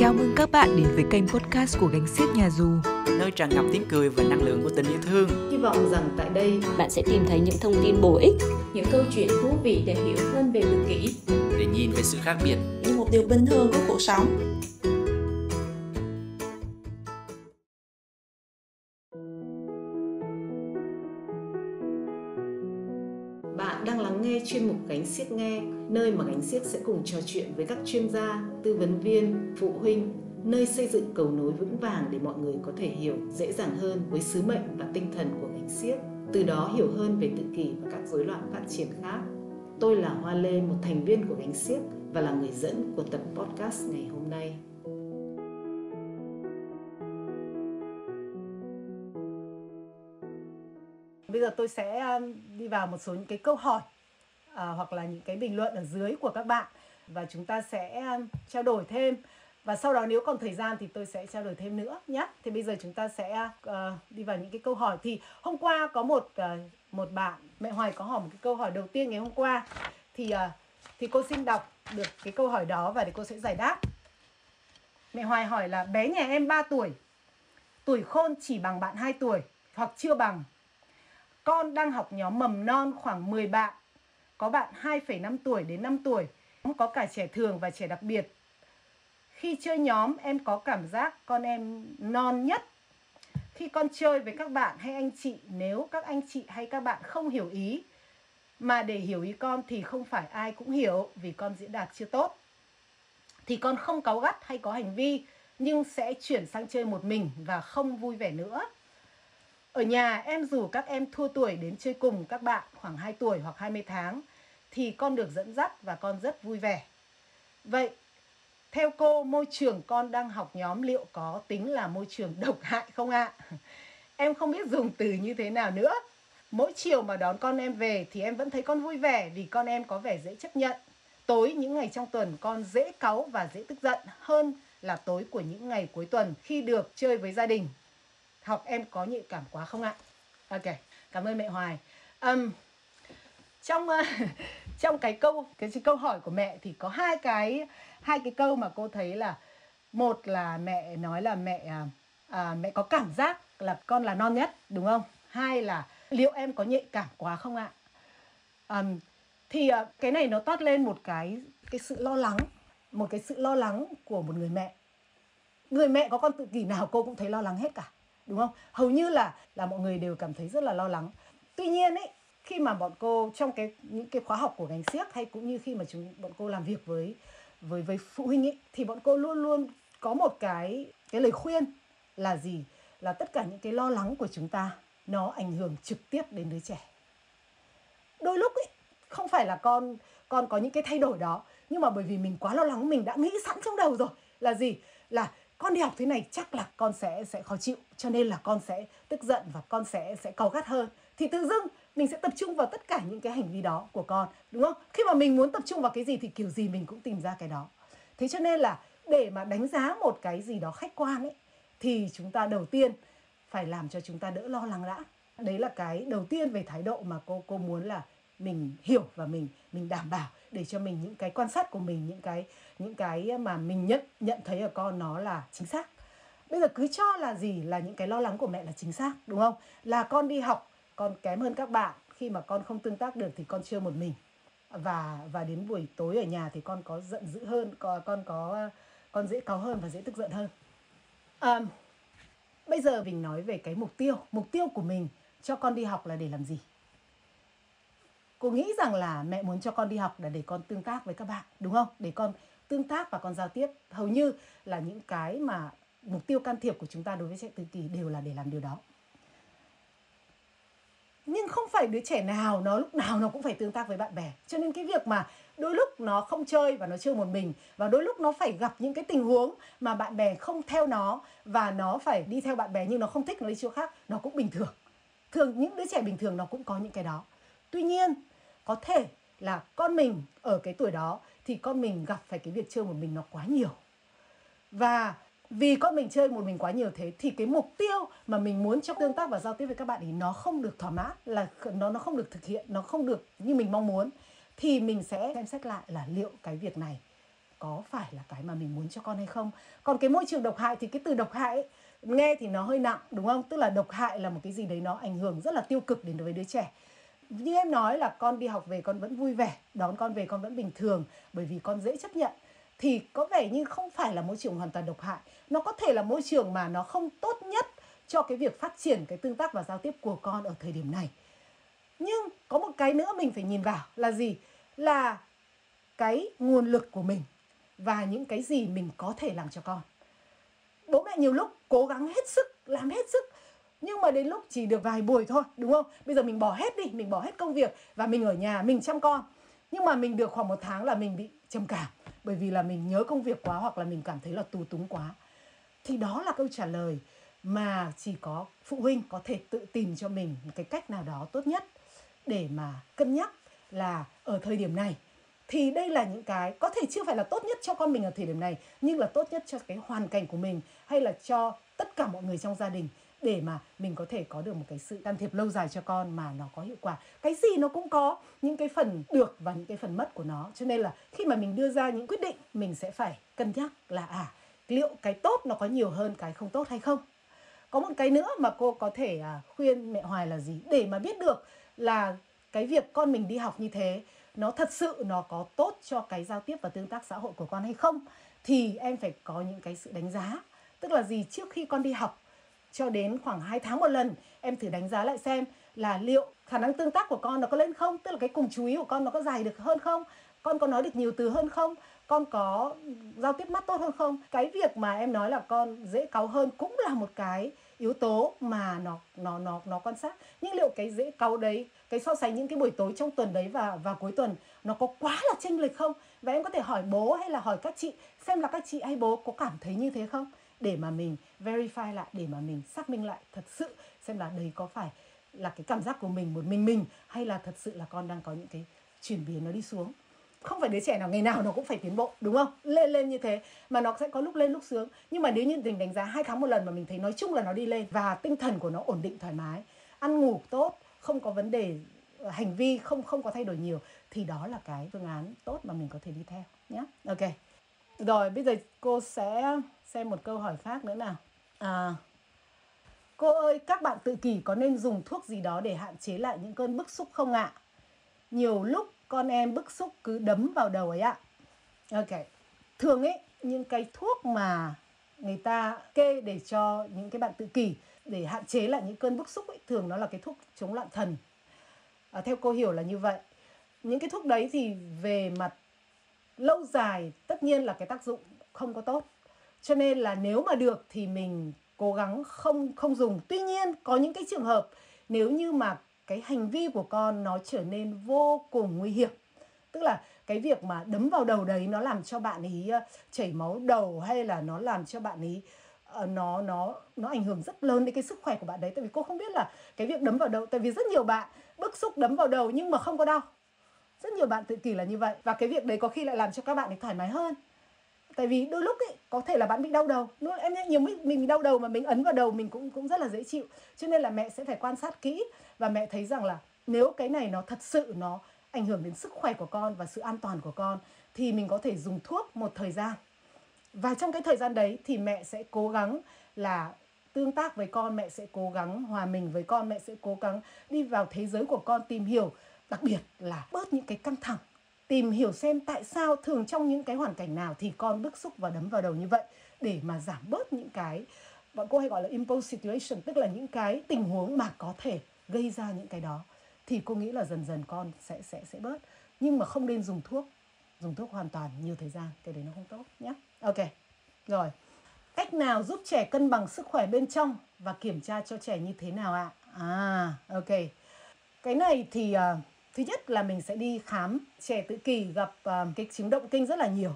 Chào mừng các bạn đến với kênh podcast của Gánh Xiếc Nhà Dù nơi tràn ngập tiếng cười và năng lượng của tình yêu thương. Hy vọng rằng tại đây bạn sẽ tìm thấy những thông tin bổ ích, những câu chuyện thú vị để hiểu hơn về tự kỷ, để nhìn về sự khác biệt như một điều bình thường của cuộc sống. Chuyên mục Gánh Siếc Nghe, nơi mà Gánh Siếc sẽ cùng trò chuyện với các chuyên gia, tư vấn viên, phụ huynh nơi xây dựng cầu nối vững vàng để mọi người có thể hiểu dễ dàng hơn với sứ mệnh và tinh thần của gánh siếc, từ đó hiểu hơn về tự kỷ và các rối loạn phát triển khác. Tôi là Hoa Lê, một thành viên của gánh siếc và là người dẫn của tập podcast ngày hôm nay. Bây giờ tôi sẽ um, đi vào một số những cái câu hỏi à, hoặc là những cái bình luận ở dưới của các bạn. Và chúng ta sẽ um, trao đổi thêm. Và sau đó nếu còn thời gian thì tôi sẽ trao đổi thêm nữa nhé thì bây giờ chúng ta sẽ uh, đi vào những cái câu hỏi. Thì hôm qua có một uh, một bạn mẹ Hoài có hỏi một cái câu hỏi đầu tiên ngày hôm qua. Thì uh, thì cô xin đọc được cái câu hỏi đó và để cô sẽ giải đáp. Mẹ Hoài hỏi là bé nhà em 3 tuổi tuổi khôn chỉ bằng bạn 2 tuổi hoặc chưa bằng. Con đang học nhóm mầm non khoảng 10 bạn có bạn 2,5 tuổi đến 5 tuổi cũng có cả trẻ thường và trẻ đặc biệt khi chơi nhóm em có cảm giác con em non nhất. Khi con chơi với các bạn hay anh chị nếu các anh chị hay các bạn không hiểu ý mà để hiểu ý con thì không phải ai cũng hiểu vì con diễn đạt chưa tốt. Thì con không cáu gắt hay có hành vi nhưng sẽ chuyển sang chơi một mình và không vui vẻ nữa. Ở nhà em rủ các em thua tuổi đến chơi cùng các bạn khoảng 2 tuổi hoặc 20 tháng thì con được dẫn dắt và con rất vui vẻ. Vậy theo cô, môi trường con đang học nhóm liệu có tính là môi trường độc hại không ạ? À? Em không biết dùng từ như thế nào nữa. Mỗi chiều mà đón con em về thì em vẫn thấy con vui vẻ vì con em có vẻ dễ chấp nhận. Tối những ngày trong tuần con dễ cáu và dễ tức giận hơn là tối của những ngày cuối tuần khi được chơi với gia đình. Học em có nhạy cảm quá không ạ? Ok, cảm ơn mẹ Hoài. Um, trong ờ, trong cái câu cái câu hỏi của mẹ thì có hai cái hai cái câu mà cô thấy là một là mẹ nói là mẹ à, à mẹ có cảm giác là con là non nhất đúng không? Hai là liệu em có nhạy cảm quá không ạ? À, thì à, cái này nó toát lên một cái cái sự lo lắng một cái sự lo lắng của một người mẹ. Người mẹ có con tự kỷ nào cô cũng thấy lo lắng hết cả đúng không? Hầu như là là mọi người đều cảm thấy rất là lo lắng. Tuy nhiên ấy khi mà bọn cô, trong cái, những cái khóa học của ngành siếc hay cũng như khi mà chúng bọn cô làm việc với với với phụ huynh ấy, thì bọn cô luôn luôn có một cái cái lời khuyên là gì? Là tất cả những cái lo lắng của chúng ta, nó ảnh hưởng trực tiếp đến đứa trẻ. Đôi lúc ấy, không phải là con con có những cái thay đổi đó, nhưng mà bởi vì mình quá lo lắng, mình đã nghĩ sẵn trong đầu rồi. Là gì? Là con đi học thế này chắc là con sẽ sẽ khó chịu, cho nên là con sẽ tức giận và con sẽ sẽ cầu gắt hơn. Thì tự dưng mình sẽ tập trung vào tất cả những cái hành vi đó của con, đúng không? Khi mà mình muốn tập trung vào cái gì thì kiểu gì mình cũng tìm ra cái đó. Thế cho nên là để mà đánh giá một cái gì đó khách quan ấy, thì chúng ta đầu tiên phải làm cho chúng ta đỡ lo lắng đã. Đấy là cái đầu tiên về thái độ mà cô cô muốn là mình hiểu và mình mình đảm bảo để cho mình những cái quan sát của mình, những cái những cái mà mình nhận nhận thấy ở con nó là chính xác. Bây giờ cứ cho là gì? Là những cái lo lắng của mẹ là chính xác, đúng không? Là con đi học con kém hơn các bạn. Khi mà con không tương tác được thì con chơi một mình. Và và đến buổi tối ở nhà thì con có giận dữ hơn con con có con dễ cáu hơn và dễ tức giận hơn. À, bây giờ mình nói về cái mục tiêu. Mục tiêu của mình cho con đi học là để làm gì? Cô nghĩ rằng là mẹ muốn cho con đi học là để con tương tác với các bạn đúng không? Để con tương tác và con giao tiếp. Hầu như là những cái mà mục tiêu can thiệp của chúng ta đối với trẻ tự kỷ đều là để làm điều đó nhưng không phải đứa trẻ nào nó, lúc nào nó cũng phải tương tác với bạn bè. Cho nên cái việc mà đôi lúc nó không chơi và nó chơi một mình, và đôi lúc nó phải gặp những cái tình huống mà bạn bè không theo nó và nó phải đi theo bạn bè nhưng nó không thích nó đi chỗ khác, nó cũng bình thường. Thường, những đứa trẻ bình thường nó cũng có những cái đó. Tuy nhiên, có thể là con mình ở cái tuổi đó thì con mình gặp phải cái việc chơi một mình nó quá nhiều. Và vì con mình chơi một mình quá nhiều thế thì cái mục tiêu mà mình muốn trong tương tác và giao tiếp với các bạn thì nó không được thỏa mãn là nó nó không được thực hiện nó không được như mình mong muốn thì mình sẽ xem xét lại là liệu cái việc này có phải là cái mà mình muốn cho con hay không. Còn cái môi trường độc hại thì cái từ độc hại ấy, nghe thì nó hơi nặng đúng không? Tức là độc hại là một cái gì đấy nó ảnh hưởng rất là tiêu cực đến đối với đứa trẻ. Như em nói là con đi học về con vẫn vui vẻ đón con về con vẫn bình thường bởi vì con dễ chấp nhận thì có vẻ như không phải là môi trường hoàn toàn độc hại. Nó có thể là môi trường mà nó không tốt nhất cho cái việc phát triển cái tương tác và giao tiếp của con ở thời điểm này. Nhưng có một cái nữa mình phải nhìn vào là gì? Là cái nguồn lực của mình và những cái gì mình có thể làm cho con. Bố mẹ nhiều lúc cố gắng hết sức, làm hết sức, nhưng mà đến lúc chỉ được vài buổi thôi, đúng không? Bây giờ mình bỏ hết đi, mình bỏ hết công việc và mình ở nhà, mình chăm con. Nhưng mà mình được khoảng một tháng là mình bị trầm cảm bởi vì là mình nhớ công việc quá hoặc là mình cảm thấy là tù túng quá. Thì đó là câu trả lời mà chỉ có phụ huynh có thể tự tìm cho mình một cái cách nào đó tốt nhất để mà cân nhắc là ở thời điểm này thì đây là những cái có thể chưa phải là tốt nhất cho con mình ở thời điểm này, nhưng là tốt nhất cho cái hoàn cảnh của mình hay là cho tất cả mọi người trong gia đình để mà mình có thể có được một cái sự can thiệp lâu dài cho con mà nó có hiệu quả. Cái gì nó cũng có những cái phần được và những cái phần mất của nó. Cho nên là khi mà mình đưa ra những quyết định, mình sẽ phải cân nhắc là à liệu cái tốt nó có nhiều hơn cái không tốt hay không? Có một cái nữa mà cô có thể à, khuyên mẹ hoài là gì? Để mà biết được là cái việc con mình đi học như thế, nó thật sự nó có tốt cho cái giao tiếp và tương tác xã hội của con hay không? Thì em phải có những cái sự đánh giá. Tức là gì? Trước khi con đi học cho đến khoảng 2 tháng một lần. Em thử đánh giá lại xem là liệu khả năng tương tác của con nó có lên không? Tức là cái cùng chú ý của con nó có dài được hơn không? Con có nói được nhiều từ hơn không? Con có giao tiếp mắt tốt hơn không? Cái việc mà em nói là con dễ cáu hơn cũng là một cái yếu tố mà nó nó nó nó quan sát. Nhưng liệu cái dễ cáu đấy, cái so sánh những cái buổi tối trong tuần đấy và và cuối tuần nó có quá là chênh lệch không? Và em có thể hỏi bố hay là hỏi các chị xem là các chị hay bố có cảm thấy như thế không? Để mà mình verify lại, để mà mình xác minh lại thật sự xem là đấy có phải là cái cảm giác của mình một mình mình hay là thật sự là con đang có những cái chuyển biến nó đi xuống. Không phải đứa trẻ nào, ngày nào nó cũng phải tiến bộ, đúng không? Lên lên như thế, mà nó sẽ có lúc lên lúc sướng nhưng mà nếu như mình đánh giá hai tháng một lần mà mình thấy nói chung là nó đi lên và tinh thần của nó ổn định, thoải mái, ăn ngủ tốt, không có vấn đề ờ, hành vi không không có thay đổi nhiều, thì đó là cái phương án tốt mà mình có thể đi theo nhé ok. Rồi, bây giờ cô sẽ xem một câu hỏi khác nữa nào. À, cô ơi các bạn tự kỷ có nên dùng thuốc gì đó để hạn chế lại những cơn bức xúc không ạ? Nhiều lúc con em bức xúc cứ đấm vào đầu ấy ạ. Ok. Thường ấy những cái thuốc mà người ta kê để cho những cái bạn tự kỷ để hạn chế lại những cơn bức xúc ấy, thường nó là cái thuốc chống loạn thần. À, theo cô hiểu là như vậy. Những cái thuốc đấy thì về mặt lâu dài tất nhiên là cái tác dụng không có tốt cho nên là nếu mà được thì mình cố gắng không không dùng. Tuy nhiên, có những cái trường hợp nếu như mà cái hành vi của con nó trở nên vô cùng nguy hiểm. Tức là cái việc mà đấm vào đầu đấy nó làm cho bạn ấy ờ, chảy máu đầu hay là nó làm cho bạn ấy ờ, nó nó nó ảnh hưởng rất lớn đến cái sức khỏe của bạn đấy. Tại vì cô không biết là cái việc đấm vào đầu, tại vì rất nhiều bạn bức xúc đấm vào đầu nhưng mà không có đau. Rất nhiều bạn tự kỷ là như vậy. Và cái việc đấy có khi lại làm cho các bạn ấy thoải mái hơn tại vì đôi lúc ấy, có thể là bạn bị đau đầu. Lúc em nhiều mình mình đau đầu mà mình ấn vào đầu mình cũng cũng rất là dễ chịu. Cho nên là mẹ sẽ phải quan sát kỹ và mẹ thấy rằng là nếu cái này nó thật sự nó ảnh hưởng đến sức khỏe của con và sự an toàn của con, thì mình có thể dùng thuốc một thời gian. Và trong cái thời gian đấy thì mẹ sẽ cố gắng là tương tác với con, mẹ sẽ cố gắng hòa mình với con, mẹ sẽ cố gắng đi vào thế giới của con tìm hiểu, đặc biệt là bớt những cái căng thẳng tìm hiểu xem tại sao thường trong những cái hoàn cảnh nào thì con bức xúc và đấm vào đầu như vậy để mà giảm bớt những cái bọn cô hay gọi là impulse situation tức là những cái tình huống mà có thể gây ra những cái đó. Thì cô nghĩ là dần dần con sẽ sẽ sẽ bớt. Nhưng mà không nên dùng thuốc. Dùng thuốc hoàn toàn nhiều thời gian cái đấy nó không tốt nhé ok rồi. Cách nào giúp trẻ cân bằng sức khỏe bên trong và kiểm tra cho trẻ như thế nào ạ? À ok. Cái này thì uh, thứ nhất là mình sẽ đi khám trẻ tự kỷ gặp uh, cái chứng động kinh rất là nhiều.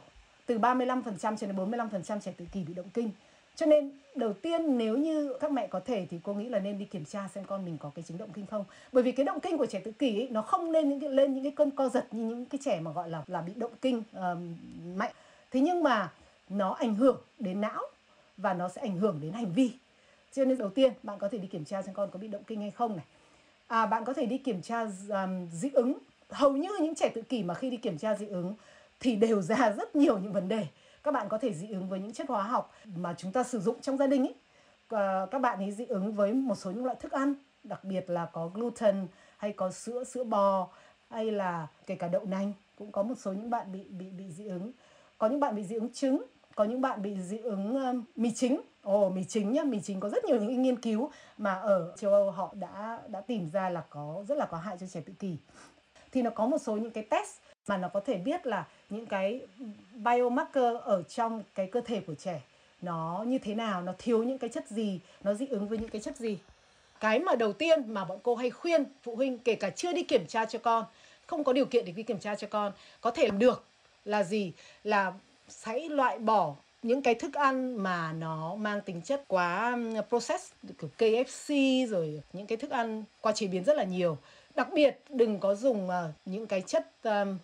Từ 35% cho đến 45% trẻ tự kỷ bị động kinh. Cho nên đầu tiên nếu như các mẹ có thể thì cô nghĩ là nên đi kiểm tra xem con mình có cái chứng động kinh không. Bởi vì cái động kinh của trẻ tự kỷ ấy, nó không lên những cái lên những cái cơn co giật như những cái trẻ mà gọi là là bị động kinh uh, mạnh. Thế nhưng mà nó ảnh hưởng đến não và nó sẽ ảnh hưởng đến hành vi. Cho nên đầu tiên bạn có thể đi kiểm tra xem con có bị động kinh hay không này à, bạn có thể đi kiểm tra um, dị ứng. Hầu như những trẻ tự kỷ mà khi đi kiểm tra dị ứng thì đều ra rất nhiều những vấn đề. Các bạn có thể dị ứng với những chất hóa học mà chúng ta sử dụng trong gia đình ý. À, các bạn ấy dị ứng với một số những loại thức ăn đặc biệt là có gluten hay có sữa sữa bò hay là kể cả đậu nành cũng có một số những bạn bị bị bị dị ứng. Có những bạn bị dị ứng trứng có những bạn bị dị ứng um, mì chính ồ, mì chính nhá. Mì chính có rất nhiều những nghiên cứu mà ở châu âu họ đã đã tìm ra là có, rất là có hại cho trẻ tự kỷ. Thì nó có một số những cái test mà nó có thể biết là những cái biomarker ở trong cái cơ thể của trẻ nó như thế nào, nó thiếu những cái chất gì, nó dị ứng với những cái chất gì. Cái mà đầu tiên mà bọn cô hay khuyên phụ huynh, kể cả chưa đi kiểm tra cho con, không có điều kiện để đi kiểm tra cho con, có thể làm được là gì? Là hãy loại bỏ những cái thức ăn mà nó mang tính chất quá process kiểu KFC rồi những cái thức ăn qua chế biến rất là nhiều. Đặc biệt đừng có dùng ờ, những cái chất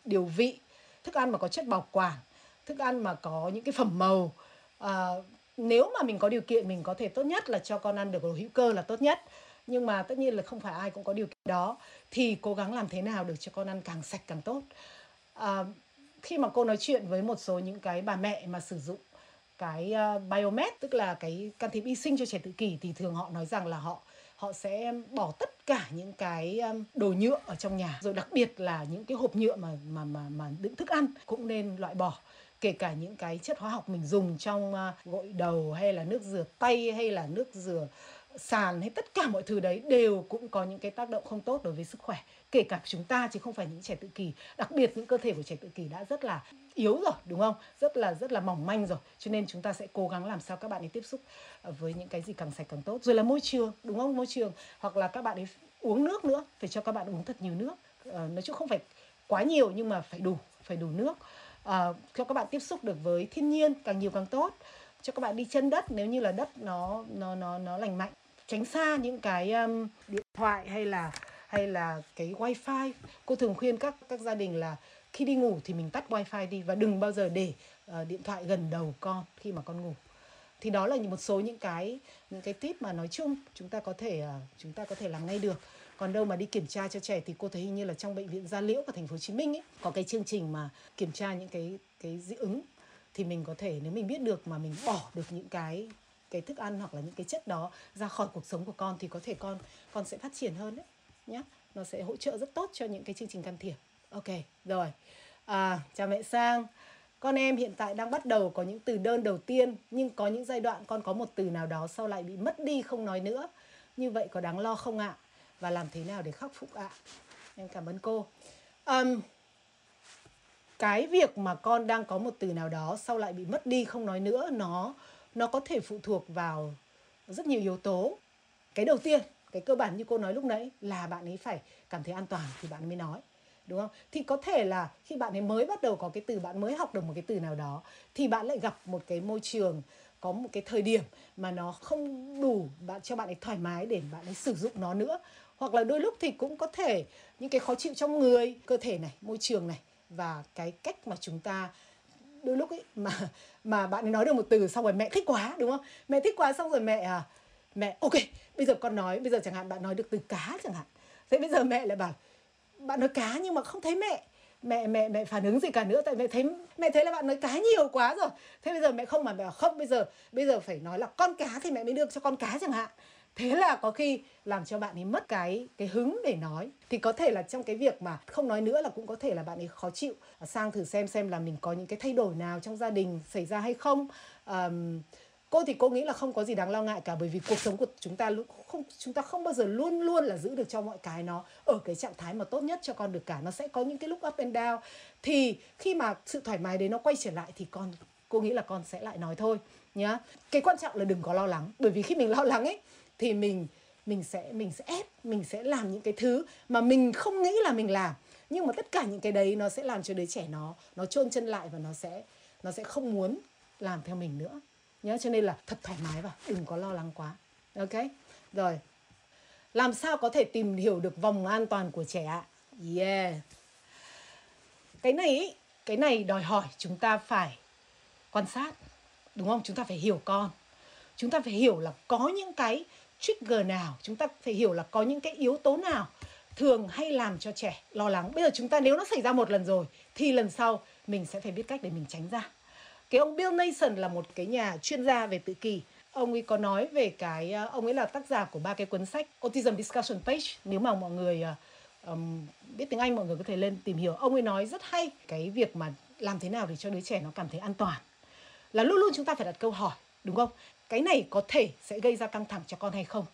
điều vị thức ăn mà có chất bảo quản thức ăn mà có những cái phẩm màu. À, nếu mà mình có điều kiện mình có thể tốt nhất là cho con ăn được đồ hữu cơ là tốt nhất. Nhưng mà tất nhiên là không phải ai cũng có điều kiện đó. Thì cố gắng làm thế nào được cho con ăn càng sạch càng tốt. À, khi mà cô nói chuyện với một số những cái bà mẹ mà sử dụng cái uh, biomed tức là cái can thiệp y sinh cho trẻ tự kỷ thì thường họ nói rằng là họ họ sẽ bỏ tất cả những cái ờ, đồ nhựa ở trong nhà. Rồi đặc biệt là những cái hộp nhựa mà mà mà mà đựng thức ăn cũng nên loại bỏ. Kể cả những cái chất hóa học mình dùng trong ờ, gội đầu hay là nước rửa tay hay là nước rửa sàn hay tất cả mọi thứ đấy đều cũng có những cái tác động không tốt đối với sức khỏe. Kể cả chúng ta chứ không phải những trẻ tự kỷ. Đặc biệt những cơ thể của trẻ tự kỷ đã rất là yếu rồi đúng không? Rất là rất là mỏng manh rồi. Cho nên chúng ta sẽ cố gắng làm sao các bạn ấy tiếp xúc ờ, với những cái gì càng sạch càng tốt. Rồi là môi trường đúng không? Môi trường. Hoặc là các bạn ấy uống nước nữa phải cho các bạn uống thật nhiều nước. À, nói chung không phải quá nhiều nhưng mà phải đủ phải đủ nước. À, cho các bạn tiếp xúc được với thiên nhiên càng nhiều càng tốt. Cho các bạn đi chân đất nếu như là đất nó nó nó nó lành mạnh tránh xa những cái um, điện thoại hay là hay là cái wifi. Cô thường khuyên các các gia đình là khi đi ngủ thì mình tắt wifi đi và đừng bao giờ để uh, điện thoại gần đầu con khi mà con ngủ. Thì đó là một số những cái những cái tip mà nói chung chúng ta có thể uh, chúng ta có thể làm ngay được. Còn đâu mà đi kiểm tra cho trẻ thì cô thấy hình như là trong bệnh viện Gia Liễu của thành phố Hồ Chí Minh ấy có cái chương trình mà kiểm tra những cái cái dị ứng thì mình có thể nếu mình biết được mà mình bỏ được những cái cái thức ăn hoặc là những cái chất đó ra khỏi cuộc sống của con thì có thể con con sẽ phát triển hơn đấy nhé nó sẽ hỗ trợ rất tốt cho những cái chương trình can thiệp ok rồi. À, chào mẹ sang. Con em hiện tại đang bắt đầu có những từ đơn đầu tiên nhưng có những giai đoạn con có một từ nào đó sau lại bị mất đi không nói nữa. Như vậy có đáng lo không ạ? Và làm thế nào để khắc phục ạ? Em cảm ơn cô. Um, cái việc mà con đang có một từ nào đó sau lại bị mất đi không nói nữa nó nó có thể phụ thuộc vào rất nhiều yếu tố. Cái đầu tiên cái cơ bản như cô nói lúc nãy là bạn ấy phải cảm thấy an toàn thì bạn mới nói đúng không? Thì có thể là khi bạn ấy mới bắt đầu có cái từ, bạn mới học được một cái từ nào đó, thì bạn lại gặp một cái môi trường, có một cái thời điểm mà nó không đủ bạn, cho bạn ấy thoải mái để bạn ấy sử dụng nó nữa. Hoặc là đôi lúc thì cũng có thể những cái khó chịu trong người, cơ thể này, môi trường này, và cái cách mà chúng ta đôi lúc ấy mà mà bạn ấy nói được một từ xong rồi mẹ thích quá, đúng không? Mẹ thích quá xong rồi mẹ à mẹ, ok, bây giờ con nói, bây giờ chẳng hạn bạn nói được từ cá chẳng hạn. Thế bây giờ mẹ lại bảo bạn nói cá nhưng mà không thấy mẹ. Mẹ mẹ mẹ phản ứng gì cả nữa tại mẹ thấy mẹ thấy là bạn nói cá nhiều quá rồi. Thế bây giờ mẹ không mà mẹ bảo không bây giờ bây giờ phải nói là con cá thì mẹ mới đưa cho con cá chẳng hạn. Thế là có khi làm cho bạn ấy mất cái cái hứng để nói. Thì có thể là trong cái việc mà không nói nữa là cũng có thể là bạn ấy khó chịu. Ờ, sang thử xem xem là mình có những cái thay đổi nào trong gia đình xảy ra hay không. Um, cô thì cô nghĩ là không có gì đáng lo ngại cả, bởi vì cuộc sống của chúng ta không, chúng ta không bao giờ luôn luôn là giữ được cho mọi cái nó ở cái trạng thái mà tốt nhất cho con được cả. Nó sẽ có những cái lúc up and down. Thì khi mà sự thoải mái đấy nó quay trở lại thì con, cô nghĩ là con sẽ lại nói thôi, nhá. Cái quan trọng là đừng có lo lắng, bởi vì khi mình lo lắng ấy, thì mình mình sẽ mình sẽ ép, mình sẽ làm những cái thứ mà mình không nghĩ là mình làm. Nhưng mà tất cả những cái đấy nó sẽ làm cho đứa trẻ nó nó chôn chân lại và nó sẽ nó sẽ không muốn làm theo mình nữa nhớ cho nên là thật thoải mái và đừng có lo lắng quá. Ok? Rồi. Làm sao có thể tìm hiểu được vòng an toàn của trẻ ạ? Yeah. Cái này ý, cái này đòi hỏi chúng ta phải quan sát đúng không? Chúng ta phải hiểu con. Chúng ta phải hiểu là có những cái trigger nào chúng ta phải hiểu là có những cái yếu tố nào thường hay làm cho trẻ lo lắng. Bây giờ chúng ta nếu nó xảy ra một lần rồi thì lần sau mình sẽ phải biết cách để mình tránh ra cái ông Bill Nason là một cái nhà chuyên gia về tự kỷ. Ông ấy có nói về cái ờ, ông ấy là tác giả của ba cái cuốn sách Autism Discussion Page. Nếu mà mọi người um, biết tiếng Anh mọi người có thể lên tìm hiểu. Ông ấy nói rất hay cái việc mà làm thế nào để cho đứa trẻ nó cảm thấy an toàn. Là luôn luôn chúng ta phải đặt câu hỏi đúng không? Cái này có thể sẽ gây ra căng thẳng cho con hay không?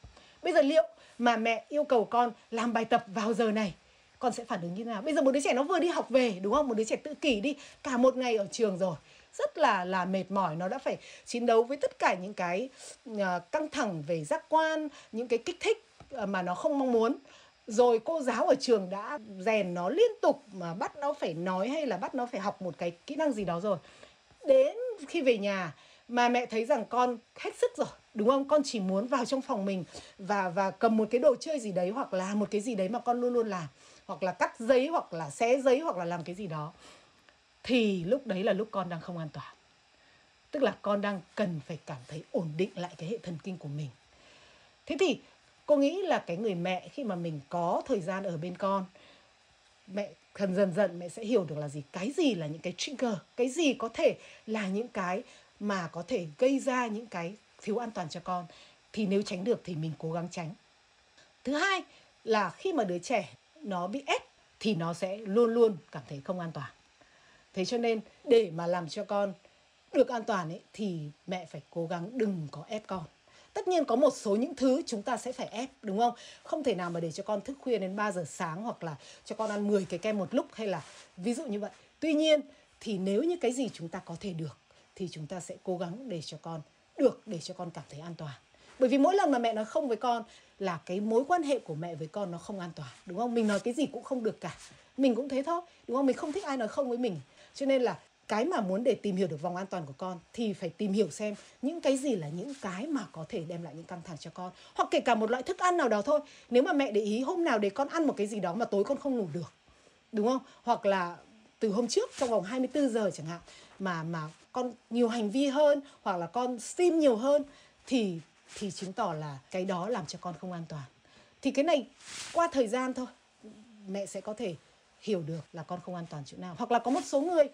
Bây giờ liệu mà mẹ yêu cầu con làm bài tập vào giờ này con sẽ phản ứng như thế nào? Bây giờ một đứa trẻ nó vừa đi học về đúng không? Một đứa trẻ tự kỷ đi cả một ngày ở trường rồi rất là là mệt mỏi. Nó đã phải chiến đấu với tất cả những cái uh, căng thẳng về giác quan những cái kích thích ờ, mà nó không mong muốn. Rồi cô giáo ở trường đã rèn nó liên tục mà bắt nó phải nói hay là bắt nó phải học một cái kỹ năng gì đó rồi. Đến khi về nhà mà mẹ thấy rằng con hết sức rồi đúng không? Con chỉ muốn vào trong phòng mình và và cầm một cái đồ chơi gì đấy hoặc là một cái gì đấy mà con luôn luôn làm. Hoặc là cắt giấy hoặc là xé giấy hoặc là làm cái gì đó thì lúc đấy là lúc con đang không an toàn. Tức là con đang cần phải cảm thấy ổn định lại cái hệ thần kinh của mình. Thế thì cô nghĩ là cái người mẹ khi mà mình có thời gian ở bên con, mẹ dần dần dần mẹ sẽ hiểu được là gì? Cái gì là những cái trigger? Cái gì có thể là những cái mà có thể gây ra những cái thiếu an toàn cho con? Thì nếu tránh được thì mình cố gắng tránh. Thứ hai là khi mà đứa trẻ nó bị ép thì nó sẽ luôn luôn cảm thấy không an toàn thế cho nên để mà làm cho con được an toàn ấy, thì mẹ phải cố gắng đừng có ép con. Tất nhiên có một số những thứ chúng ta sẽ phải ép, đúng không? Không thể nào mà để cho con thức khuya đến 3 giờ sáng hoặc là cho con ăn 10 cái kem một lúc hay là ví dụ như vậy. Tuy nhiên thì nếu như cái gì chúng ta có thể được thì chúng ta sẽ cố gắng để cho con được, để cho con cảm thấy an toàn. Bởi vì mỗi lần mà mẹ nói không với con là cái mối quan hệ của mẹ với con nó không an toàn, đúng không? Mình nói cái gì cũng không được cả. Mình cũng thế thôi, đúng không? Mình không thích ai nói không với mình cho nên là cái mà muốn để tìm hiểu được vòng an toàn của con thì phải tìm hiểu xem những cái gì là những cái mà có thể đem lại những căng thẳng cho con. Hoặc kể cả một loại thức ăn nào đó thôi. Nếu mà mẹ để ý, hôm nào để con ăn một cái gì đó mà tối con không ngủ được, đúng không? Hoặc là từ hôm trước trong vòng 24 giờ chẳng hạn, mà mà con nhiều hành vi hơn hoặc là con sim nhiều hơn thì thì chứng tỏ là cái đó làm cho con không an toàn. Thì cái này qua thời gian thôi, mẹ sẽ có thể hiểu được là con không an toàn chỗ nào. Hoặc là có một số người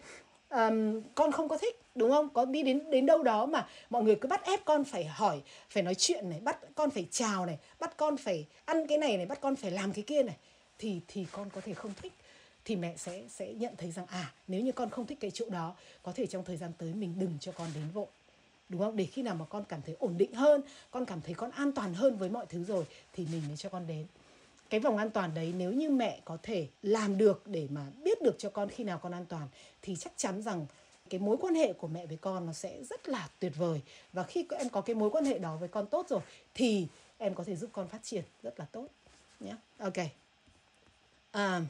um, con không có thích đúng không? Có đi đến đến đâu đó mà mọi người cứ bắt ép con phải hỏi phải nói chuyện này bắt con phải chào này bắt con phải ăn cái này này bắt con phải làm cái kia này thì thì con có thể không thích. Thì mẹ sẽ sẽ nhận thấy rằng à nếu như con không thích cái chỗ đó có thể trong thời gian tới mình đừng cho con đến vội. Đúng không? Để khi nào mà con cảm thấy ổn định hơn con cảm thấy con an toàn hơn với mọi thứ rồi thì mình mới cho con đến cái vòng an toàn đấy nếu như mẹ có thể làm được để mà biết được cho con khi nào con an toàn thì chắc chắn rằng cái mối quan hệ của mẹ với con nó sẽ rất là tuyệt vời. Và khi em có cái mối quan hệ đó với con tốt rồi thì em có thể giúp con phát triển rất là tốt nhé. Ok. À,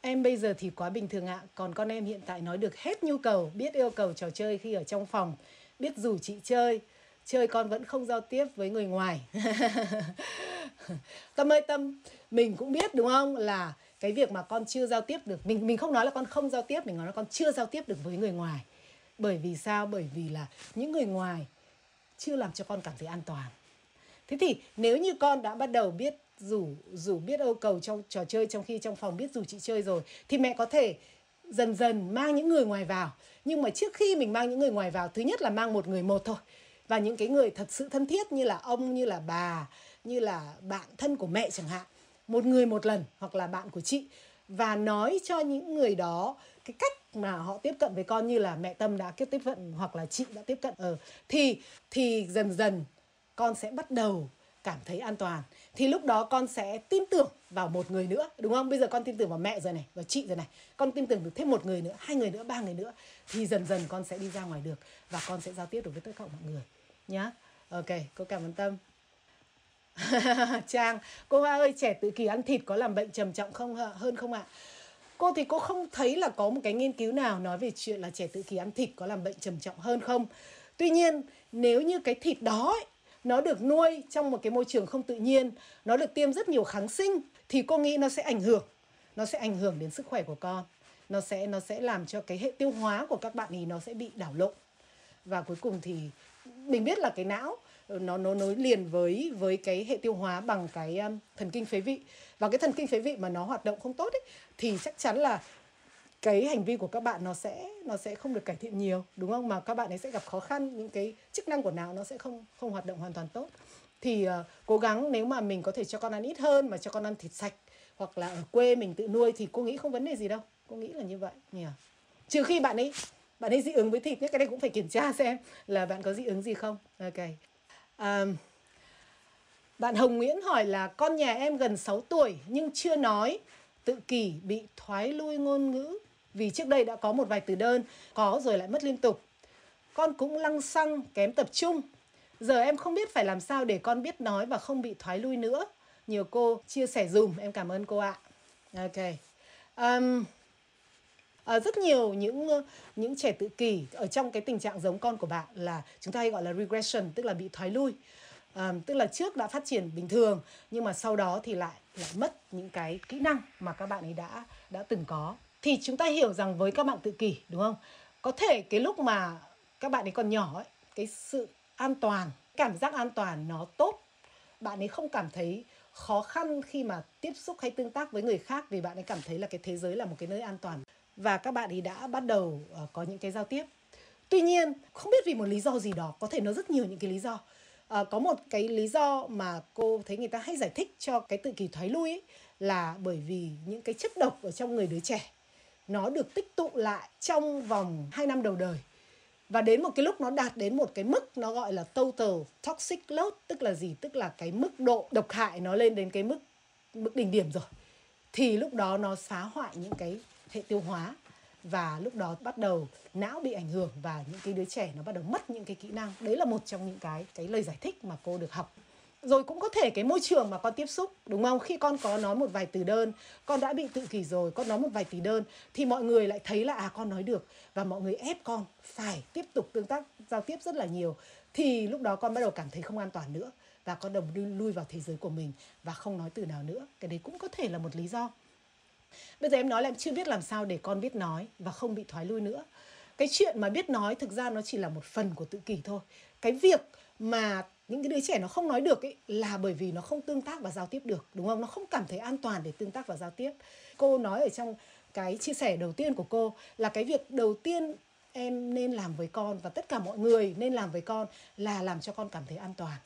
em bây giờ thì quá bình thường ạ. Còn con em hiện tại nói được hết nhu cầu biết yêu cầu trò chơi khi ở trong phòng biết rủ chị chơi. Chơi con vẫn không giao tiếp với người ngoài. tâm ơi, tâm, mình cũng biết, đúng không? Là cái việc mà con chưa giao tiếp được, mình mình không nói là con không giao tiếp, mình nói là con chưa giao tiếp được với người ngoài. Bởi vì sao? Bởi vì là những người ngoài chưa làm cho con cảm thấy an toàn. Thế thì nếu như con đã bắt đầu biết rủ rủ biết yêu cầu trong trò chơi, trong khi trong phòng biết rủ chị chơi rồi, thì mẹ có thể dần dần mang những người ngoài vào. Nhưng mà trước khi mình mang những người ngoài vào, thứ nhất là mang một người một thôi. Và những cái người thật sự thân thiết như là ông, như là bà như là bạn thân của mẹ chẳng hạn, một người một lần hoặc là bạn của chị, và nói cho những người đó cái cách mà họ tiếp cận với con như là mẹ tâm đã tiếp cận hoặc là chị đã tiếp cận. Ở thì thì dần dần con sẽ bắt đầu cảm thấy an toàn. Thì lúc đó con sẽ tin tưởng vào một người nữa, đúng không? Bây giờ con tin tưởng vào mẹ rồi này, vào chị rồi này. Con tin tưởng được thêm một người nữa, hai người nữa, ba người nữa, thì dần dần con sẽ đi ra ngoài được và con sẽ giao tiếp được với tất cả mọi người, nhá. Ok, cô cảm ơn tâm. trang cô hoa ơi trẻ tự kỷ ăn thịt có làm bệnh trầm trọng không hơn không ạ? Cô thì cô không thấy là có một cái nghiên cứu nào nói về chuyện là trẻ tự kỷ ăn thịt có làm bệnh trầm trọng hơn không? Tuy nhiên nếu như cái thịt đó ấy, nó được nuôi trong một cái môi trường không tự nhiên nó được tiêm rất nhiều kháng sinh thì cô nghĩ nó sẽ ảnh hưởng nó sẽ ảnh hưởng đến sức khỏe của con. Nó sẽ nó sẽ làm cho cái hệ tiêu hóa của các bạn thì nó sẽ bị đảo lộn. Và cuối cùng thì mình biết là cái não nó nó nối liền với với cái hệ tiêu hóa bằng cái um, thần kinh phế vị. Và cái thần kinh phế vị mà nó hoạt động không tốt ấy, thì chắc chắn là cái hành vi của các bạn nó sẽ nó sẽ không được cải thiện nhiều đúng không? Mà các bạn ấy sẽ gặp khó khăn những cái chức năng của não nó sẽ không không hoạt động hoàn toàn tốt. Thì uh, cố gắng nếu mà mình có thể cho con ăn ít hơn mà cho con ăn thịt sạch hoặc là ở quê mình tự nuôi thì cô nghĩ không vấn đề gì đâu. Cô nghĩ là như vậy nhỉ? Trừ khi bạn ấy bạn ấy dị ứng với thịt nhé cái này cũng phải kiểm tra xem là bạn có dị ứng gì không. Ok à, bạn Hồng Nguyễn hỏi là con nhà em gần 6 tuổi nhưng chưa nói tự kỷ bị thoái lui ngôn ngữ vì trước đây đã có một vài từ đơn có rồi lại mất liên tục. Con cũng lăng xăng kém tập trung. Giờ em không biết phải làm sao để con biết nói và không bị thoái lui nữa. Nhiều cô chia sẻ dùm. Em cảm ơn cô ạ. Ok. Um, à, rất nhiều những những trẻ tự kỷ ở trong cái tình trạng giống con của bạn là chúng ta hay gọi là regression tức là bị thoái lui. À, tức là trước đã phát triển bình thường nhưng mà sau đó thì lại lại mất những cái kỹ năng mà các bạn ấy đã đã từng có. Thì chúng ta hiểu rằng với các bạn tự kỷ đúng không? Có thể cái lúc mà các bạn ấy còn nhỏ ấy cái sự an toàn cảm giác an toàn nó tốt bạn ấy không cảm thấy khó khăn khi mà tiếp xúc hay tương tác với người khác vì bạn ấy cảm thấy là cái thế giới là một cái nơi an toàn và các bạn ấy đã bắt đầu uh, có những cái giao tiếp. Tuy nhiên không biết vì một lý do gì đó có thể nó rất nhiều những cái lý do. À, có một cái lý do mà cô thấy người ta hay giải thích cho cái tự kỷ thoái lui ấy, là bởi vì những cái chất độc ở trong người đứa trẻ nó được tích tụ lại trong vòng 2 năm đầu đời. Và đến một cái lúc nó đạt đến một cái mức nó gọi là total toxic load tức là gì? Tức là cái mức độ độc hại nó lên đến cái mức mức đỉnh điểm rồi. Thì lúc đó nó phá hoại những cái hệ tiêu hóa. Và lúc đó bắt đầu não bị ảnh hưởng và những cái đứa trẻ nó bắt đầu mất những cái kỹ năng. Đấy là một trong những cái cái lời giải thích mà cô được học. Rồi cũng có thể cái môi trường mà con tiếp xúc, đúng không? Khi con có nói một vài từ đơn, con đã bị tự kỷ rồi, con nói một vài từ đơn, thì mọi người lại thấy là à con nói được. Và mọi người ép con phải tiếp tục tương tác, giao tiếp rất là nhiều. Thì lúc đó con bắt đầu cảm thấy không an toàn nữa. Và con đồng lui vào thế giới của mình và không nói từ nào nữa. Cái đấy cũng có thể là một lý do bây giờ em nói là em chưa biết làm sao để con biết nói và không bị thoái lui nữa. Cái chuyện mà biết nói thực ra nó chỉ là một phần của tự kỷ thôi. Cái việc mà những cái đứa trẻ nó không nói được ấy là bởi vì nó không tương tác và giao tiếp được, đúng không? Nó không cảm thấy an toàn để tương tác và giao tiếp. Cô nói ở trong cái chia sẻ đầu tiên của cô là cái việc đầu tiên em nên làm với con và tất cả mọi người nên làm với con là làm cho con cảm thấy an toàn.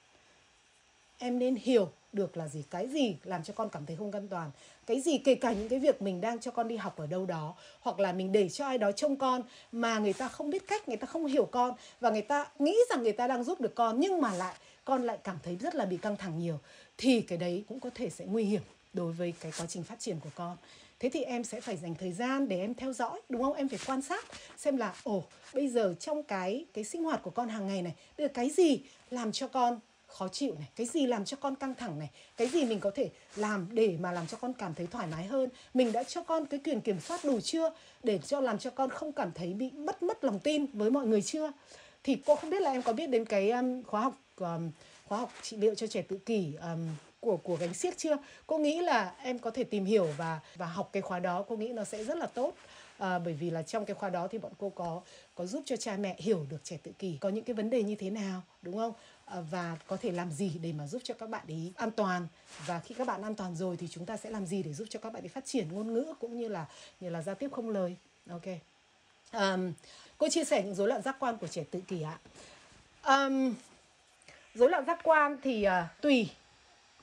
Em nên hiểu được là gì? Cái gì làm cho con cảm thấy không an toàn? Cái gì kể cả những cái việc mình đang cho con đi học ở đâu đó, hoặc là mình để cho ai đó trông con mà người ta không biết cách, người ta không hiểu con và người ta nghĩ rằng người ta đang giúp được con nhưng mà lại con lại cảm thấy rất là bị căng thẳng nhiều, thì cái đấy cũng có thể sẽ nguy hiểm đối với cái quá trình phát triển của con. Thế thì em sẽ phải dành thời gian để em theo dõi, đúng không? Em phải quan sát xem là, ồ, bây giờ trong cái cái sinh hoạt của con hàng ngày này, bây giờ cái gì làm cho con khó chịu này cái gì làm cho con căng thẳng này cái gì mình có thể làm để mà làm cho con cảm thấy thoải mái hơn. Mình đã cho con cái quyền kiểm soát đủ chưa để cho làm cho con không cảm thấy bị mất mất lòng tin với mọi người chưa? Thì cô không biết là em có biết đến cái um, khóa học um, khóa học trị liệu cho trẻ tự kỷ um, của của gánh xiếc chưa? Cô nghĩ là em có thể tìm hiểu và và học cái khóa đó cô nghĩ nó sẽ rất là tốt à, bởi vì là trong cái khóa đó thì bọn cô có có giúp cho cha mẹ hiểu được trẻ tự kỷ. Có những cái vấn đề như thế nào đúng không? À, và có thể làm gì để mà giúp cho các bạn ấy an toàn? Và khi các bạn an toàn rồi thì chúng ta sẽ làm gì để giúp cho các bạn ấy phát triển ngôn ngữ cũng như là như là giao tiếp không lời? Ok. Um, cô chia sẻ những rối loạn giác quan của trẻ tự kỷ ạ. Um, rối loạn giác quan thì uh, tùy.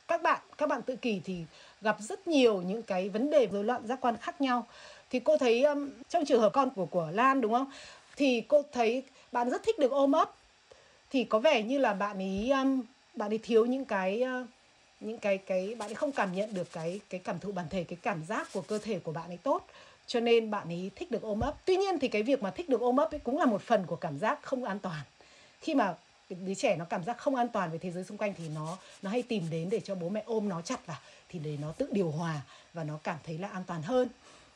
Các bạn các bạn tự kỷ thì gặp rất nhiều những cái vấn đề rối loạn giác quan khác nhau thì cô thấy um, trong trường hợp con của của Lan đúng không? Thì cô thấy bạn rất thích được ôm ấp. Thì có vẻ như là bạn ấy um, bạn ấy thiếu những cái uh, những cái cái bạn ấy không cảm nhận được cái cái cảm thụ bản thể cái cảm giác của cơ thể của bạn ấy tốt. Cho nên bạn ấy thích được ôm ấp. Tuy nhiên thì cái việc mà thích được ôm ấp ấy cũng là một phần của cảm giác không an toàn. Khi mà đứa trẻ nó cảm giác không an toàn với thế giới xung quanh thì nó nó hay tìm đến để cho bố mẹ ôm nó chặt vào. Thì để nó tự điều hòa và nó cảm thấy là an toàn hơn.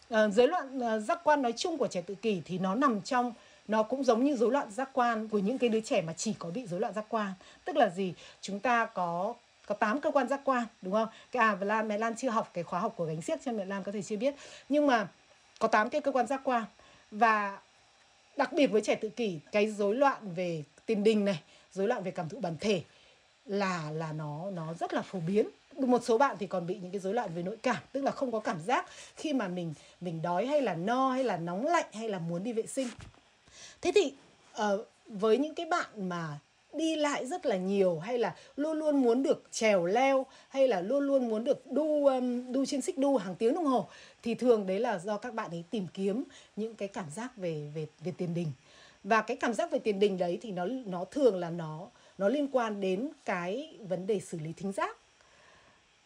Ờ, à, rối loạn uh, giác quan nói chung của trẻ tự kỷ thì nó nằm trong nó cũng giống như rối loạn giác quan của những cái đứa trẻ mà chỉ có bị rối loạn giác quan. Tức là gì? Chúng ta có có 8 cơ quan giác quan đúng không? Cái à và Lan mẹ Lan chưa học cái khóa học của gánh xiếc cho mẹ Lan có thể chưa biết. Nhưng mà có 8 cái cơ quan giác quan. Và đặc biệt với trẻ tự kỷ cái rối loạn về tiền đình này rối loạn về cảm thụ bản thể là là nó nó rất là phổ biến một số bạn thì còn bị những cái rối loạn về nội cảm tức là không có cảm giác khi mà mình mình đói hay là no hay là nóng lạnh hay là muốn đi vệ sinh. Thế thì uh, với những cái bạn mà đi lại rất là nhiều hay là luôn luôn muốn được trèo leo hay là luôn luôn muốn được đu um, đu trên xích đu hàng tiếng đồng hồ thì thường đấy là do các bạn ấy tìm kiếm những cái cảm giác về về về tiền đình. Và cái cảm giác về tiền đình đấy thì nó nó thường là nó nó liên quan đến cái vấn đề xử lý thính giác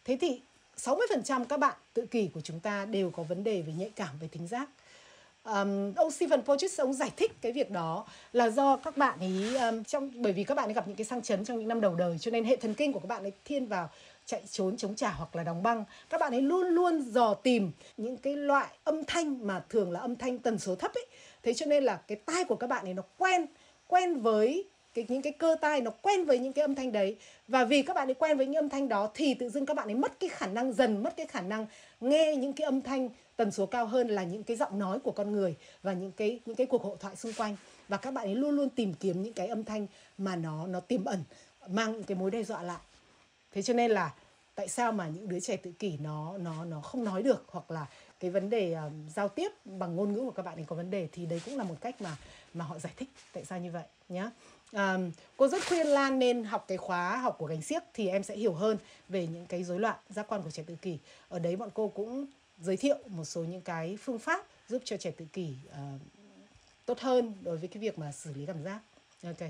thế thì 60% các bạn tự kỷ của chúng ta đều có vấn đề về nhạy cảm về thính giác. Um, ông Stephen Porges ông giải thích cái việc đó là do các bạn ấy um, trong bởi vì các bạn ấy gặp những cái sang chấn trong những năm đầu đời cho nên hệ thần kinh của các bạn ấy thiên vào chạy trốn chống trả hoặc là đóng băng. Các bạn ấy luôn luôn dò tìm những cái loại âm thanh mà thường là âm thanh tần số thấp ấy. Thế cho nên là cái tai của các bạn ấy nó quen quen với cái những cái cơ tai nó quen với những cái âm thanh đấy. Và vì các bạn ấy quen với những âm thanh đó thì tự dưng các bạn ấy mất cái khả năng dần mất cái khả năng nghe những cái âm thanh tần số cao hơn là những cái giọng nói của con người và những cái những cái cuộc hội thoại xung quanh. Và các bạn ấy luôn luôn tìm kiếm những cái âm thanh mà nó nó tiềm ẩn mang những cái mối đe dọa lại. Thế cho nên là tại sao mà những đứa trẻ tự kỷ nó nó nó không nói được hoặc là cái vấn đề uh, giao tiếp bằng ngôn ngữ của các bạn ấy có vấn đề thì đấy cũng là một cách mà mà họ giải thích tại sao như vậy nhé um, cô rất khuyên Lan nên học cái khóa học của gánh siếc thì em sẽ hiểu hơn về những cái rối loạn giác quan của trẻ tự kỷ. Ở đấy bọn cô cũng giới thiệu một số những cái phương pháp giúp cho trẻ tự kỷ uh, tốt hơn đối với cái việc mà xử lý cảm giác. Ok.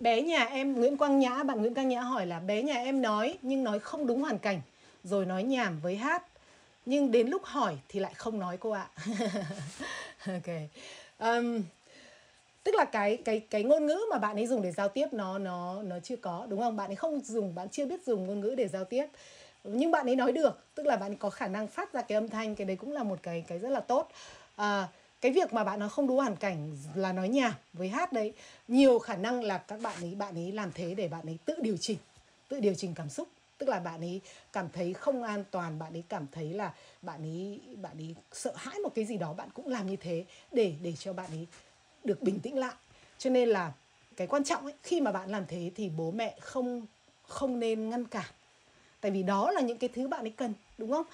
Bé nhà em Nguyễn Quang Nhã bạn Nguyễn Quang Nhã hỏi là bé nhà em nói nhưng nói không đúng hoàn cảnh rồi nói nhảm với hát nhưng đến lúc hỏi thì lại không nói cô ạ. Ok. Um, tức là cái cái cái ngôn ngữ mà bạn ấy dùng để giao tiếp nó nó nó chưa có đúng không? Bạn ấy không dùng bạn chưa biết dùng ngôn ngữ để giao tiếp. Nhưng bạn ấy nói được tức là bạn có khả năng phát ra cái âm thanh cái đấy cũng là một cái cái rất là tốt. À, cái việc mà bạn nó không đủ hoàn cảnh là nói nhảm với hát đấy nhiều khả năng là các bạn ấy bạn ấy làm thế để bạn ấy tự điều chỉnh tự điều chỉnh cảm xúc. Tức là bạn ấy cảm thấy không an toàn bạn ấy cảm thấy là bạn ấy bạn ấy sợ hãi một cái gì đó bạn cũng làm như thế để để cho bạn ấy được bình tĩnh lại. Cho nên là cái quan trọng ấy, khi mà bạn làm thế thì bố mẹ không không nên ngăn cản. Tại vì đó là những cái thứ bạn ấy cần, đúng không?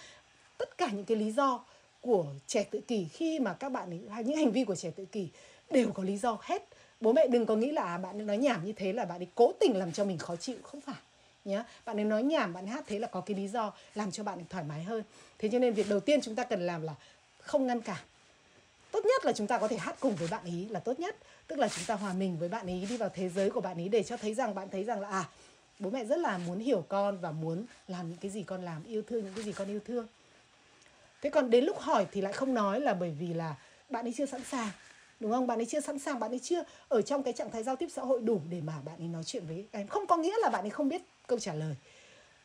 Tất cả những cái lý do của trẻ tự kỷ, khi mà các bạn ấy, hay những hành vi của trẻ tự kỷ đều có lý do hết. Bố mẹ đừng có nghĩ là à, bạn ấy nói nhảm như thế là bạn ấy cố tình làm cho mình khó chịu. Không phải nhé bạn ấy nói nhảm, bạn ấy hát thế là có cái lý do làm cho bạn ấy thoải mái hơn. Thế cho nên việc đầu tiên chúng ta cần làm là không ngăn cản tốt nhất là chúng ta có thể hát cùng với bạn ấy là tốt nhất. Tức là chúng ta hòa mình với bạn ấy đi vào thế giới của bạn ấy để cho thấy rằng bạn thấy rằng là à bố mẹ rất là muốn hiểu con và muốn làm những cái gì con làm, yêu thương những cái gì con yêu thương. Thế còn đến lúc hỏi thì lại không nói là bởi vì là bạn ấy chưa sẵn sàng, đúng không? Bạn ấy chưa sẵn sàng, bạn ấy chưa ở trong cái trạng thái giao tiếp xã hội đủ để mà bạn ấy nói chuyện với em. Không có nghĩa là bạn ấy không biết câu trả lời,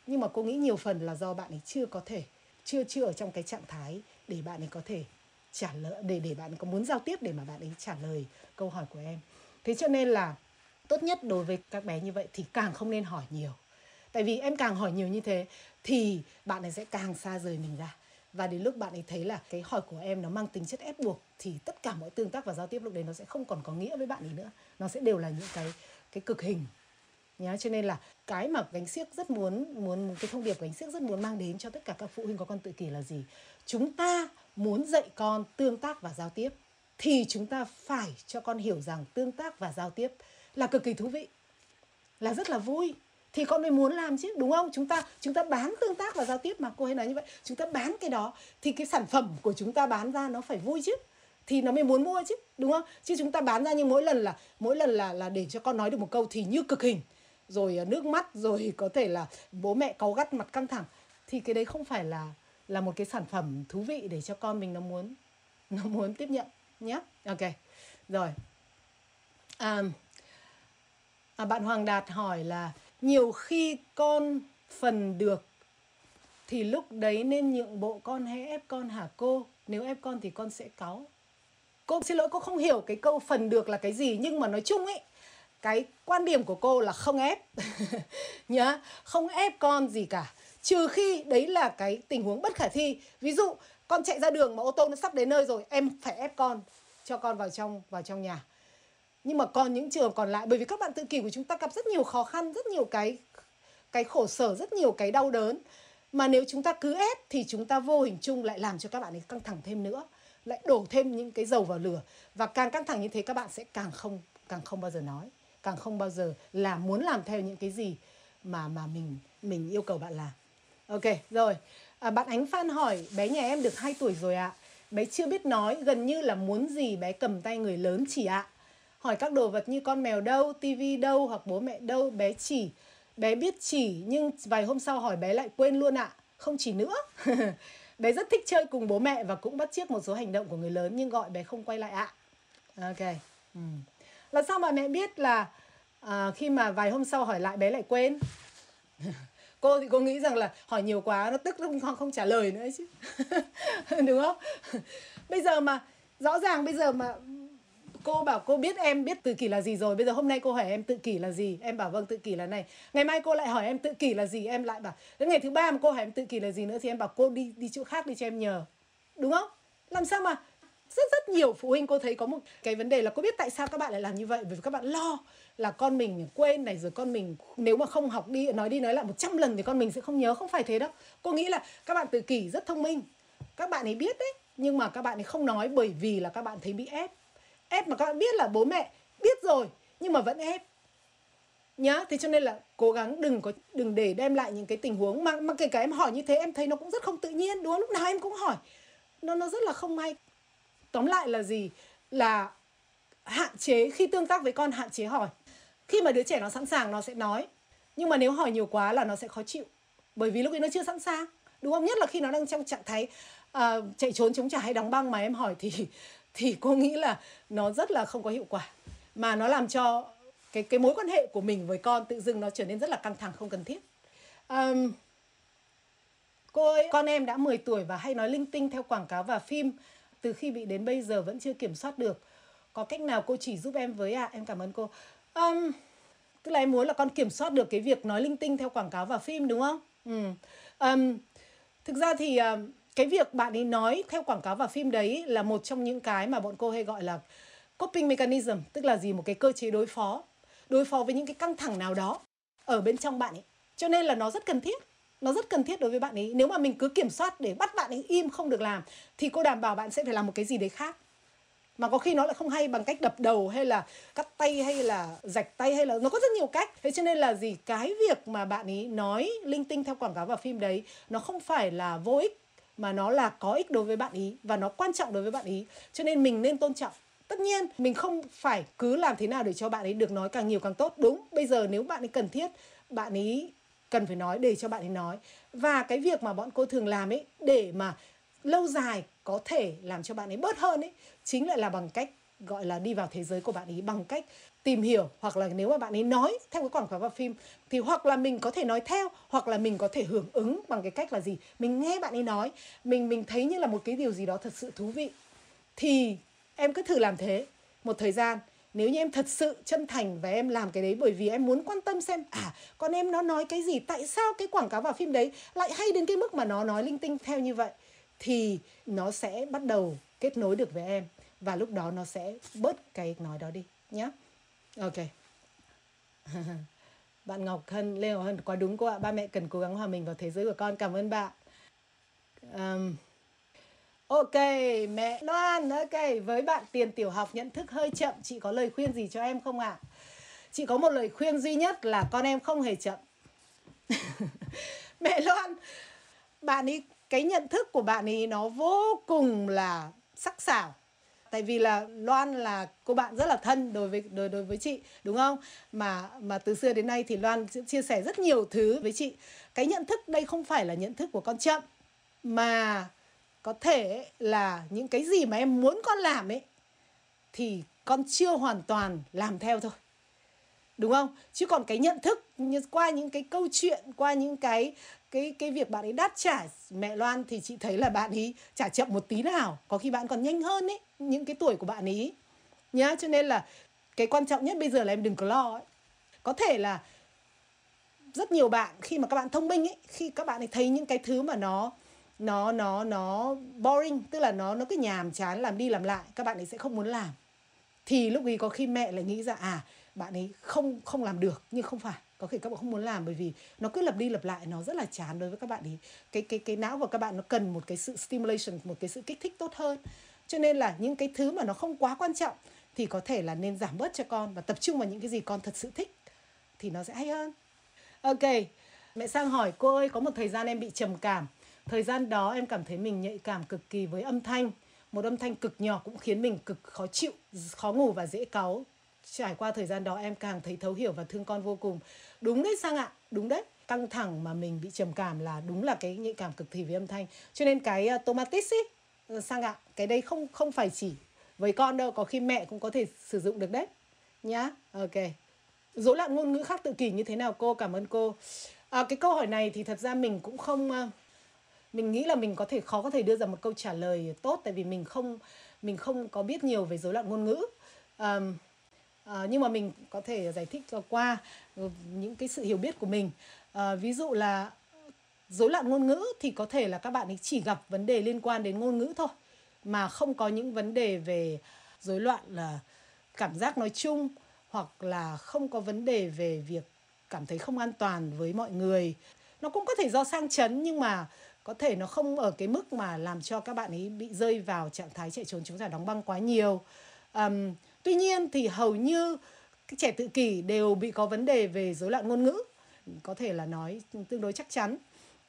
nhưng mà cô nghĩ nhiều phần là do bạn ấy chưa có thể, chưa chưa ở trong cái trạng thái để bạn ấy có thể trả lời, để để bạn có muốn giao tiếp để mà bạn ấy trả lời câu hỏi của em. Thế cho nên là tốt nhất đối với các bé như vậy thì càng không nên hỏi nhiều. Tại vì em càng hỏi nhiều như thế thì bạn ấy sẽ càng xa rời mình ra. Và đến lúc bạn ấy thấy là cái hỏi của em nó mang tính chất ép buộc thì tất cả mọi tương tác và giao tiếp lúc đấy nó sẽ không còn có nghĩa với bạn ấy nữa. Nó sẽ đều là những cái cái cực hình. Nhá, cho nên là cái mà gánh xiếc rất muốn muốn, cái thông điệp gánh xiếc rất muốn mang đến cho tất cả các phụ huynh có con tự kỷ là gì? Chúng ta muốn dạy con tương tác và giao tiếp, thì chúng ta phải cho con hiểu rằng tương tác và giao tiếp là cực kỳ thú vị, là rất là vui. Thì con mới muốn làm chứ, đúng không? Chúng ta chúng ta bán tương tác và giao tiếp mà, cô hay nói như vậy. Chúng ta bán cái đó thì cái sản phẩm của chúng ta bán ra nó phải vui chứ, thì nó mới muốn mua chứ, đúng không? Chứ chúng ta bán ra nhưng mỗi lần là, mỗi lần là là để cho con nói được một câu thì như cực hình. Rồi à, nước mắt, rồi có thể là bố mẹ cáu gắt, mặt căng thẳng. Thì cái đấy không phải là là một cái sản phẩm thú vị để cho con mình nó muốn nó muốn tiếp nhận nhé ok rồi. À, à, bạn Hoàng Đạt hỏi là nhiều khi con phần được thì lúc đấy nên nhượng bộ con hay ép con hả cô? Nếu ép con thì con sẽ cáu. Cô xin lỗi cô không hiểu cái câu phần được là cái gì nhưng mà nói chung ấy cái quan điểm của cô là không ép. Nhá không ép con gì cả trừ khi đấy là cái tình huống bất khả thi. Ví dụ, con chạy ra đường mà ô tô nó sắp đến nơi rồi, em phải ép con, cho con vào trong vào trong nhà. Nhưng mà còn những trường còn lại, bởi vì các bạn tự kỷ của chúng ta gặp rất nhiều khó khăn, rất nhiều cái cái khổ sở, rất nhiều cái đau đớn. Mà nếu chúng ta cứ ép thì chúng ta vô hình chung lại làm cho các bạn ấy căng thẳng thêm nữa, lại đổ thêm những cái dầu vào lửa. Và càng căng thẳng như thế, các bạn sẽ càng không càng không bao giờ nói, càng không bao giờ là muốn làm theo những cái gì mà mà mình mình yêu cầu bạn làm ok rồi à, bạn ánh phan hỏi bé nhà em được 2 tuổi rồi ạ à. bé chưa biết nói gần như là muốn gì bé cầm tay người lớn chỉ ạ à. hỏi các đồ vật như con mèo đâu tivi đâu hoặc bố mẹ đâu bé chỉ bé biết chỉ nhưng vài hôm sau hỏi bé lại quên luôn ạ à. không chỉ nữa bé rất thích chơi cùng bố mẹ và cũng bắt chước một số hành động của người lớn nhưng gọi bé không quay lại ạ à. ok ừ. là sao mà mẹ biết là à, khi mà vài hôm sau hỏi lại bé lại quên cô thì cô nghĩ rằng là hỏi nhiều quá nó tức không không, không trả lời nữa chứ. Đúng không? Bây giờ mà rõ ràng bây giờ mà cô bảo cô biết em biết tự kỷ là gì rồi bây giờ hôm nay cô hỏi em tự kỷ là gì? Em bảo vâng tự kỷ là này. Ngày mai cô lại hỏi em tự kỷ là gì? Em lại bảo đến ngày thứ ba mà cô hỏi em tự kỷ là gì nữa thì em bảo cô đi đi chỗ khác đi cho em nhờ. Đúng không? Làm sao mà rất rất nhiều phụ huynh cô thấy có một cái vấn đề là cô biết tại sao các bạn lại làm như vậy? Bởi vì các bạn lo là con mình quên này, rồi con mình nếu mà không học đi, nói đi nói lại 100 lần thì con mình sẽ không nhớ. Không phải thế đâu. Cô nghĩ là các bạn tự kỷ rất thông minh. Các bạn ấy biết đấy, nhưng mà các bạn ấy không nói bởi vì là các bạn thấy bị ép. Ép mà các bạn biết là bố mẹ biết rồi, nhưng mà vẫn ép. Nhá, thế cho nên là cố gắng đừng có, đừng để đem lại những cái tình huống mà mà kể cả em hỏi như thế, em thấy nó cũng rất không tự nhiên, đúng không? Lúc nào em cũng hỏi. Nó nó rất là không may tóm lại là gì? Là hạn chế khi tương tác với con hạn chế hỏi. Khi mà đứa trẻ nó sẵn sàng nó sẽ nói. Nhưng mà nếu hỏi nhiều quá là nó sẽ khó chịu. Bởi vì lúc ấy nó chưa sẵn sàng. Đúng không? Nhất là khi nó đang trong trạng thái uh, chạy trốn chống trả hay đóng băng mà em hỏi thì thì cô nghĩ là nó rất là không có hiệu quả. Mà nó làm cho cái cái mối quan hệ của mình với con tự dưng nó trở nên rất là căng thẳng không cần thiết. Um, cô ơi con em đã 10 tuổi và hay nói linh tinh theo quảng cáo và phim từ khi bị đến bây giờ vẫn chưa kiểm soát được. Có cách nào cô chỉ giúp em với ạ à? em cảm ơn cô. Um, tức là em muốn là con kiểm soát được cái việc nói linh tinh theo quảng cáo và phim đúng không? Ừ. um, thực ra thì uh, cái việc bạn ấy nói theo quảng cáo và phim đấy là một trong những cái mà bọn cô hay gọi là coping mechanism tức là gì? Một cái cơ chế đối phó đối phó với những cái căng thẳng nào đó ở bên trong bạn ấy. Cho nên là nó rất cần thiết nó rất cần thiết đối với bạn ấy. Nếu mà mình cứ kiểm soát để bắt bạn ấy im không được làm, thì cô đảm bảo bạn sẽ phải làm một cái gì đấy khác. Mà có khi nó lại không hay bằng cách đập đầu, hay là cắt tay, hay là rạch tay, hay là nó có rất nhiều cách. Thế cho nên là gì? Cái việc mà bạn ấy nói linh tinh theo quảng cáo và phim đấy, nó không phải là vô ích, mà nó là có ích đối với bạn ý và nó quan trọng đối với bạn ý. Cho nên mình nên tôn trọng. Tất nhiên, mình không phải cứ làm thế nào để cho bạn ấy được nói càng nhiều càng tốt. Đúng, bây giờ nếu bạn ấy cần thiết, bạn ấy cần phải nói, để cho bạn ấy nói. Và cái việc mà bọn cô thường làm ấy, để mà lâu dài có thể làm cho bạn ấy bớt hơn ấy, chính lại là bằng cách gọi là đi vào thế giới của bạn ấy, bằng cách tìm hiểu, hoặc là nếu mà bạn ấy nói theo cái quảng cáo và phim, thì hoặc là mình có thể nói theo, hoặc là mình có thể hưởng ứng bằng cái cách là gì? Mình nghe bạn ấy nói, mình mình thấy như là một cái điều gì đó thật sự thú vị. Thì em cứ thử làm thế. Một thời gian nếu như em thật sự chân thành và em làm cái đấy bởi vì em muốn quan tâm xem à con em nó nói cái gì tại sao cái quảng cáo vào phim đấy lại hay đến cái mức mà nó nói linh tinh theo như vậy thì nó sẽ bắt đầu kết nối được với em và lúc đó nó sẽ bớt cái nói đó đi nhé ok. Bạn Ngọc Hân Lê Ngọc Hân quá đúng cô ạ. Ba mẹ cần cố gắng hòa mình vào thế giới của con. Cảm ơn bạn. Um, ok, mẹ Loan, ok. Với bạn tiền tiểu học nhận thức hơi chậm, chị có lời khuyên gì cho em không ạ? À? chị có một lời khuyên duy nhất là con em không hề chậm. Mẹ Loan, bạn ấy cái nhận thức của bạn ấy nó vô cùng là sắc sảo. Tại vì là Loan là, cô bạn rất là thân đối với, đối đối với chị, đúng không? Mà mà từ xưa đến nay thì Loan chia sẻ rất nhiều thứ với chị. Cái nhận thức đây không phải là nhận thức của con chậm, mà có thể là những cái gì mà em muốn con làm ấy, thì con chưa hoàn toàn làm theo thôi. Đúng không? Chứ còn cái nhận thức, như qua những cái câu chuyện, qua những cái cái cái việc bạn ấy đáp trả mẹ Loan thì chị thấy là bạn ấy trả chậm một tí nào. Có khi bạn còn nhanh hơn ấy, những cái tuổi của bạn ấy. Nhá, cho nên là cái quan trọng nhất bây giờ là em đừng có lo ấy. Có thể là rất nhiều bạn, khi mà các bạn thông minh ấy, khi các bạn ấy thấy những cái thứ mà nó nó nó nó boring, tức là nó nó cứ nhàm chán làm đi làm lại, các bạn ấy sẽ không muốn làm. Thì lúc ấy có khi mẹ lại nghĩ ra à bạn ấy không không làm được, nhưng không phải, có thể các bạn không muốn làm bởi vì nó cứ lặp đi lặp lại, nó rất là chán đối với các bạn ấy. Cái cái cái não của các bạn nó cần một cái sự stimulation, một cái sự kích thích tốt hơn. Cho nên là những cái thứ mà nó không quá quan trọng thì có thể là nên giảm bớt cho con và tập trung vào những cái gì con thật sự thích thì nó sẽ hay hơn. Ok, mẹ sang hỏi, cô ơi, có một thời gian em bị trầm cảm thời gian đó em cảm thấy mình nhạy cảm cực kỳ với âm thanh. Một âm thanh cực nhỏ cũng khiến mình cực khó chịu khó ngủ và dễ cáu. Trải qua thời gian đó em càng thấy thấu hiểu và thương con vô cùng. Đúng đấy sang ạ đúng đấy. Căng thẳng mà mình bị trầm cảm là đúng là cái nhạy cảm cực kỳ với âm thanh. Cho nên cái uh, tomatis ấy ờ, sang ạ cái đây không không phải chỉ với con đâu có khi mẹ cũng có thể sử dụng được đấy. Nhá ok. Dối loạn ngôn ngữ khác tự kỷ như thế nào cô? Cảm ơn cô. À, cái câu hỏi này thì thật ra mình cũng không uh, mình nghĩ là mình có thể khó có thể đưa ra một câu trả lời tốt tại vì mình không mình không có biết nhiều về rối loạn ngôn ngữ um, À, nhưng mà mình có thể giải thích qua ờ, những cái sự hiểu biết của mình. À, ví dụ là rối loạn ngôn ngữ thì có thể là các bạn ấy chỉ gặp vấn đề liên quan đến ngôn ngữ thôi mà không có những vấn đề về rối loạn là cảm giác nói chung hoặc là không có vấn đề về việc cảm thấy không an toàn với mọi người. Nó cũng có thể do sang chấn nhưng mà có thể nó không ở cái mức mà làm cho các bạn ấy bị rơi vào trạng thái chạy trốn chống trả đóng băng quá nhiều. Um, Tuy nhiên thì hầu như các trẻ tự kỷ đều bị có vấn đề về rối loạn ngôn ngữ, có thể là nói tương đối chắc chắn.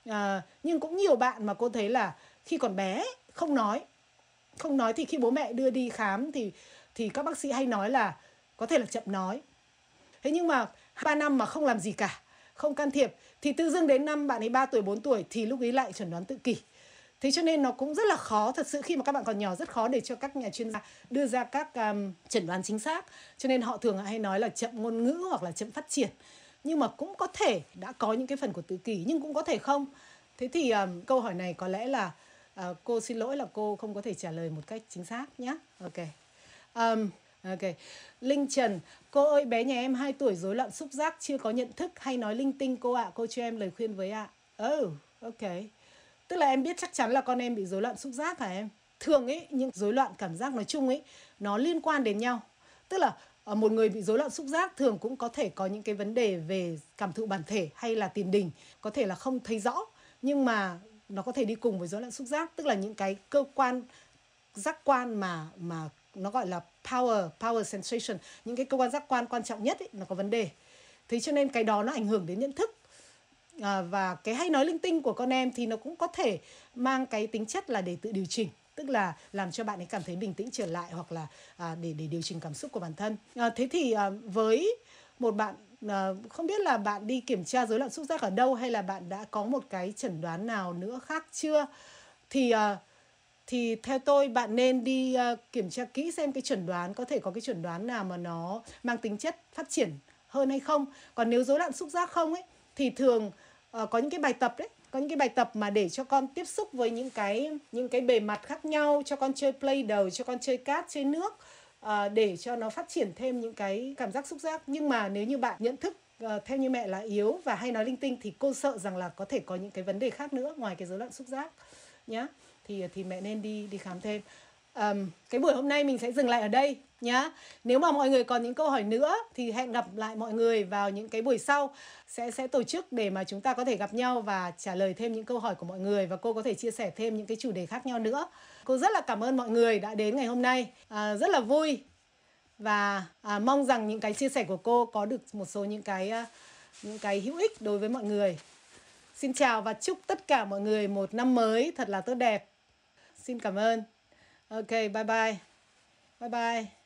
À, nhưng cũng nhiều bạn mà cô thấy là khi còn bé không nói, không nói thì khi bố mẹ đưa đi khám thì thì các bác sĩ hay nói là có thể là chậm nói. Thế nhưng mà 3 năm mà không làm gì cả, không can thiệp thì tự dưng đến năm bạn ấy 3 tuổi 4 tuổi thì lúc ấy lại chuẩn đoán tự kỷ. Thế cho nên nó cũng rất là khó thật sự khi mà các bạn còn nhỏ rất khó để cho các nhà chuyên gia đưa ra các um, chẩn đoán chính xác. Cho nên họ thường hay nói là chậm ngôn ngữ hoặc là chậm phát triển. Nhưng mà cũng có thể đã có những cái phần của tự kỷ nhưng cũng có thể không. Thế thì um, câu hỏi này có lẽ là uh, cô xin lỗi là cô không có thể trả lời một cách chính xác nhé ok. Um, Ok. Linh Trần, cô ơi bé nhà em 2 tuổi rối loạn xúc giác chưa có nhận thức hay nói linh tinh cô ạ, à. cô cho em lời khuyên với ạ. À. Oh, ok. Tức là em biết chắc chắn là con em bị rối loạn xúc giác hả em? Thường ấy những rối loạn cảm giác nói chung ấy nó liên quan đến nhau. Tức là ờ, một người bị rối loạn xúc giác thường cũng có thể có những cái vấn đề về cảm thụ bản thể hay là tiền đình, có thể là không thấy rõ nhưng mà nó có thể đi cùng với rối loạn xúc giác, tức là những cái cơ quan giác quan mà mà nó gọi là power power sensation, những cái cơ quan giác quan quan trọng nhất ấy, nó có vấn đề. Thế cho nên cái đó nó ảnh hưởng đến nhận thức. À, và cái hay nói linh tinh của con em thì nó cũng có thể mang cái tính chất là để tự điều chỉnh tức là làm cho bạn ấy cảm thấy bình tĩnh trở lại hoặc là à, để để điều chỉnh cảm xúc của bản thân. À, thế thì à, với một bạn à, không biết là bạn đi kiểm tra rối loạn xúc giác ở đâu hay là bạn đã có một cái chẩn đoán nào nữa khác chưa? Thì à, thì theo tôi bạn nên đi uh, kiểm tra kỹ xem cái chuẩn đoán có thể có cái chuẩn đoán nào mà nó mang tính chất phát triển hơn hay không. Còn nếu rối loạn xúc giác không ấy thì thường uh, có những cái bài tập đấy có những cái bài tập mà để cho con tiếp xúc với những cái những cái bề mặt khác nhau cho con chơi play đầu cho con chơi cát chơi nước uh, để cho nó phát triển thêm những cái cảm giác xúc giác. Nhưng mà nếu như bạn nhận thức uh, theo như mẹ là yếu và hay nói linh tinh thì cô sợ rằng là có thể có những cái vấn đề khác nữa ngoài cái rối loạn xúc giác nhá thì thì mẹ nên đi đi khám thêm um, cái buổi hôm nay mình sẽ dừng lại ở đây nhá. Nếu mà mọi người còn những câu hỏi nữa thì hẹn gặp lại mọi người vào những cái buổi sau sẽ sẽ tổ chức để mà chúng ta có thể gặp nhau và trả lời thêm những câu hỏi của mọi người và cô có thể chia sẻ thêm những cái chủ đề khác nhau nữa. Cô rất là cảm ơn mọi người đã đến ngày hôm nay, à, rất là vui và à, mong rằng những cái chia sẻ của cô có được một số những cái à, những cái hữu ích đối với mọi người. Xin chào và chúc tất cả mọi người một năm mới thật là tốt đẹp. Xin cảm ơn. Ok, bye bye. Bye bye.